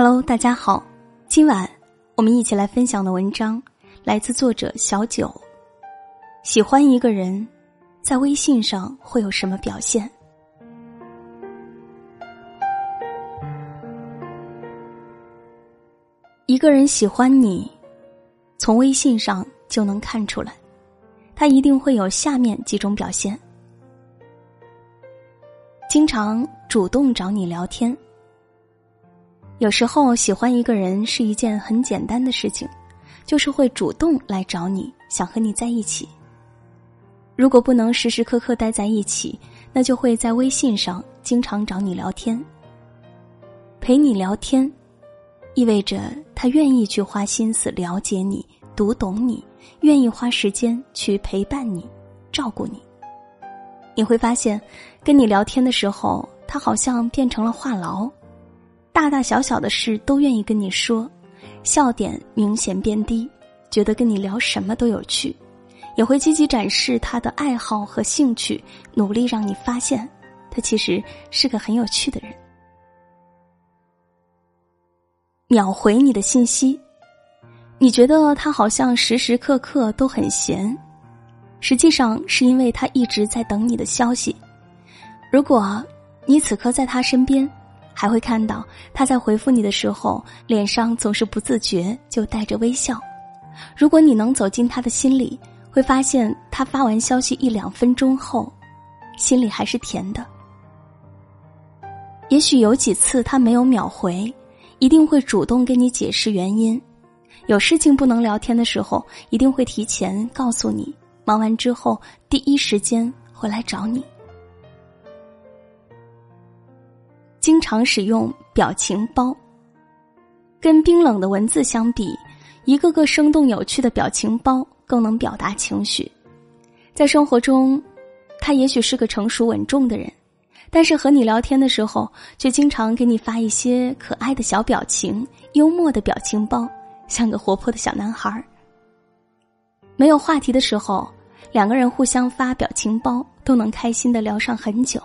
Hello，大家好，今晚我们一起来分享的文章来自作者小九。喜欢一个人，在微信上会有什么表现？一个人喜欢你，从微信上就能看出来，他一定会有下面几种表现：经常主动找你聊天。有时候喜欢一个人是一件很简单的事情，就是会主动来找你，想和你在一起。如果不能时时刻刻待在一起，那就会在微信上经常找你聊天。陪你聊天，意味着他愿意去花心思了解你、读懂你，愿意花时间去陪伴你、照顾你。你会发现，跟你聊天的时候，他好像变成了话痨。大大小小的事都愿意跟你说，笑点明显变低，觉得跟你聊什么都有趣，也会积极展示他的爱好和兴趣，努力让你发现他其实是个很有趣的人。秒回你的信息，你觉得他好像时时刻刻都很闲，实际上是因为他一直在等你的消息。如果你此刻在他身边。还会看到他在回复你的时候，脸上总是不自觉就带着微笑。如果你能走进他的心里，会发现他发完消息一两分钟后，心里还是甜的。也许有几次他没有秒回，一定会主动跟你解释原因。有事情不能聊天的时候，一定会提前告诉你。忙完之后，第一时间回来找你。经常使用表情包。跟冰冷的文字相比，一个个生动有趣的表情包更能表达情绪。在生活中，他也许是个成熟稳重的人，但是和你聊天的时候，却经常给你发一些可爱的小表情、幽默的表情包，像个活泼的小男孩。没有话题的时候，两个人互相发表情包，都能开心的聊上很久。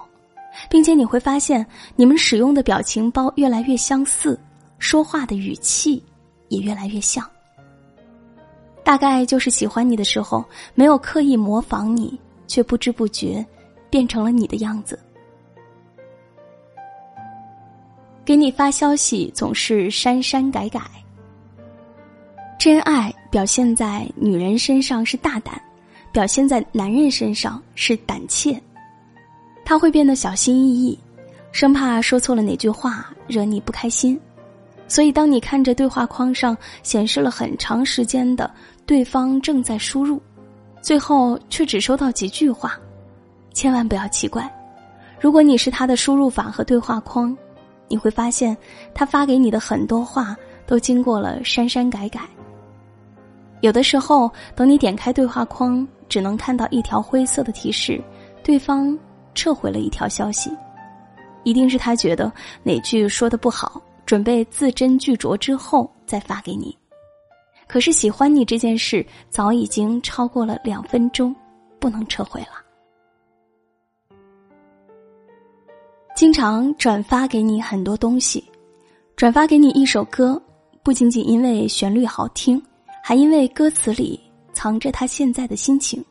并且你会发现，你们使用的表情包越来越相似，说话的语气也越来越像。大概就是喜欢你的时候，没有刻意模仿你，却不知不觉变成了你的样子。给你发消息总是删删改改。真爱表现在女人身上是大胆，表现在男人身上是胆怯。他会变得小心翼翼，生怕说错了哪句话惹你不开心，所以当你看着对话框上显示了很长时间的对方正在输入，最后却只收到几句话，千万不要奇怪。如果你是他的输入法和对话框，你会发现他发给你的很多话都经过了删删改改。有的时候，等你点开对话框，只能看到一条灰色的提示，对方。撤回了一条消息，一定是他觉得哪句说的不好，准备字斟句酌之后再发给你。可是喜欢你这件事早已经超过了两分钟，不能撤回了。经常转发给你很多东西，转发给你一首歌，不仅仅因为旋律好听，还因为歌词里藏着他现在的心情。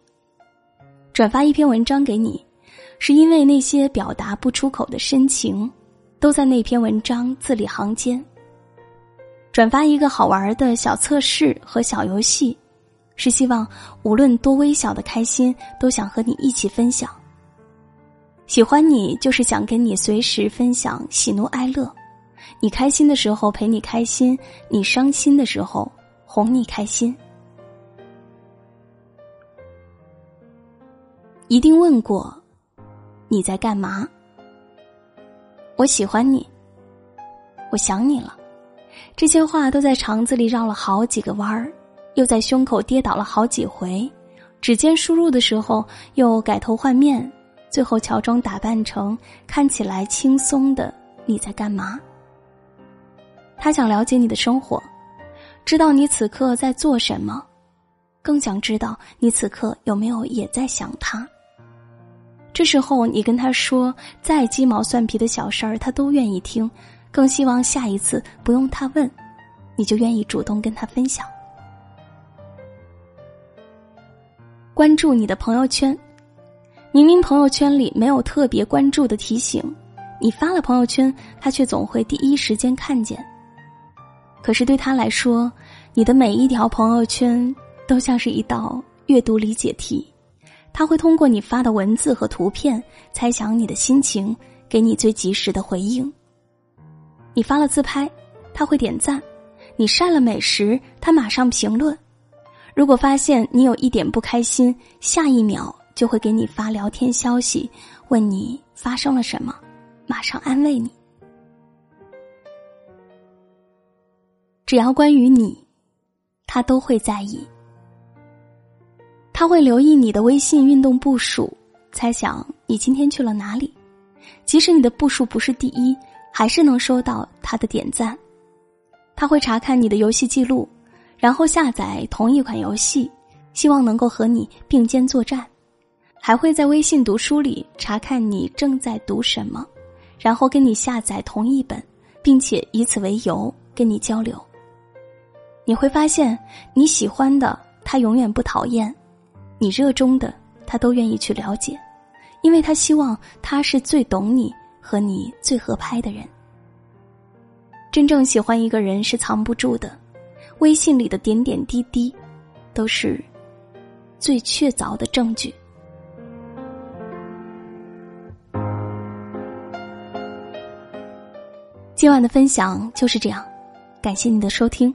转发一篇文章给你。是因为那些表达不出口的深情，都在那篇文章字里行间。转发一个好玩的小测试和小游戏，是希望无论多微小的开心，都想和你一起分享。喜欢你，就是想跟你随时分享喜怒哀乐。你开心的时候陪你开心，你伤心的时候哄你开心。一定问过。你在干嘛？我喜欢你，我想你了。这些话都在肠子里绕了好几个弯儿，又在胸口跌倒了好几回。指尖输入的时候又改头换面，最后乔装打扮成看起来轻松的你在干嘛？他想了解你的生活，知道你此刻在做什么，更想知道你此刻有没有也在想他。这时候，你跟他说再鸡毛蒜皮的小事儿，他都愿意听，更希望下一次不用他问，你就愿意主动跟他分享。关注你的朋友圈，明明朋友圈里没有特别关注的提醒，你发了朋友圈，他却总会第一时间看见。可是对他来说，你的每一条朋友圈都像是一道阅读理解题，他会通过你发的文字和图片猜想你的心情，给你最及时的回应。你发了自拍，他会点赞；你晒了美食，他马上评论。如果发现你有一点不开心，下一秒就会给你发聊天消息，问你发生了什么，马上安慰你。只要关于你，他都会在意。他会留意你的微信运动步数，猜想你今天去了哪里。即使你的步数不是第一，还是能收到他的点赞。他会查看你的游戏记录，然后下载同一款游戏，希望能够和你并肩作战。还会在微信读书里查看你正在读什么，然后跟你下载同一本，并且以此为由跟你交流。你会发现，你喜欢的他永远不讨厌，你热衷的他都愿意去了解，因为他希望他是最懂你和你最合拍的人。真正喜欢一个人是藏不住的，微信里的点点滴滴，都是最确凿的证据。今晚的分享就是这样，感谢你的收听。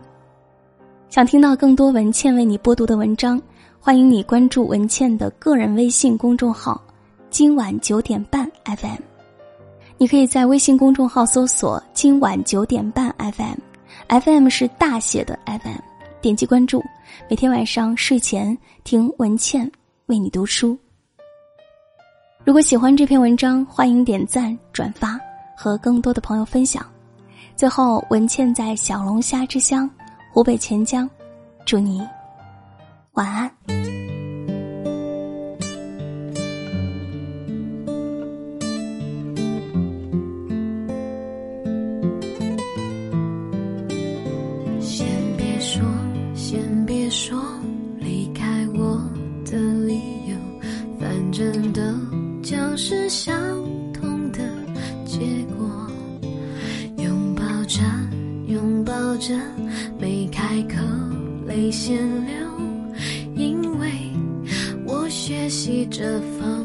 想听到更多文倩为你播读的文章，欢迎你关注文倩的个人微信公众号“今晚九点半 FM”。你可以在微信公众号搜索“今晚九点半 FM”，FM 是大写的 FM，点击关注，每天晚上睡前听文倩为你读书。如果喜欢这篇文章，欢迎点赞、转发和更多的朋友分享。最后，文倩在小龙虾之乡。湖北潜江，祝你晚安。的房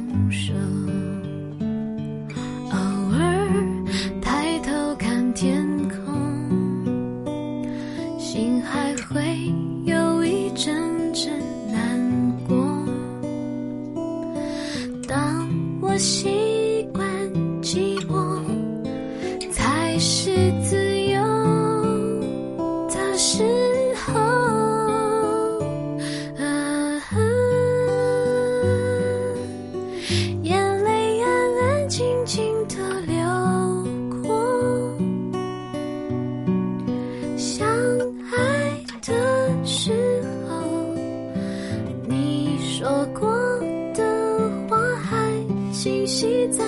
清晰在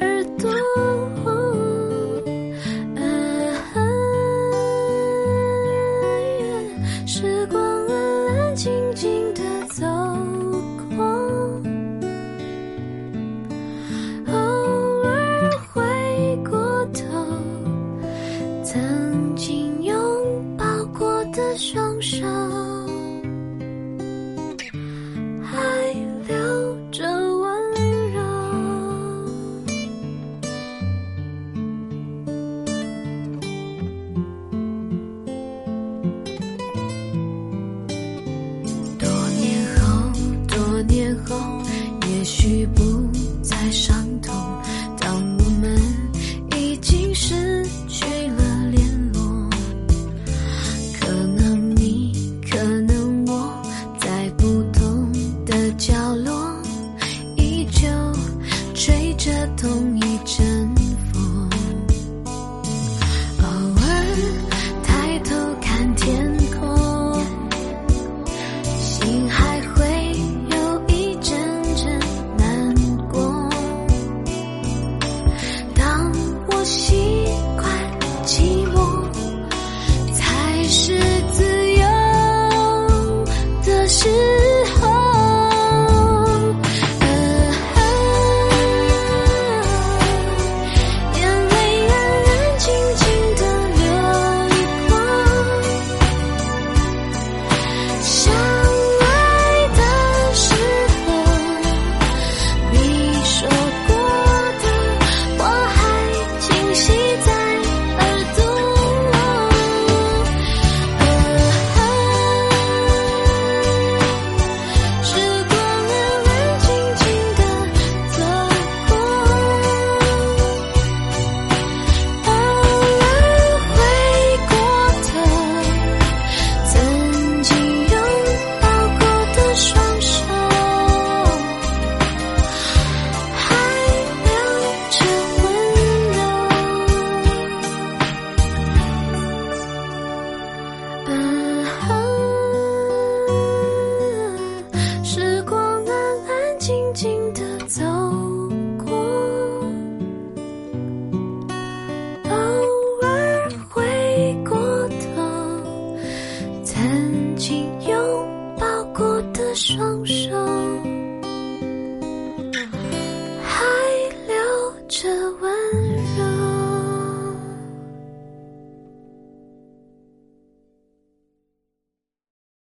耳朵。时光安安静静的走过，偶尔回过头，曾经拥抱过的手。也许不再伤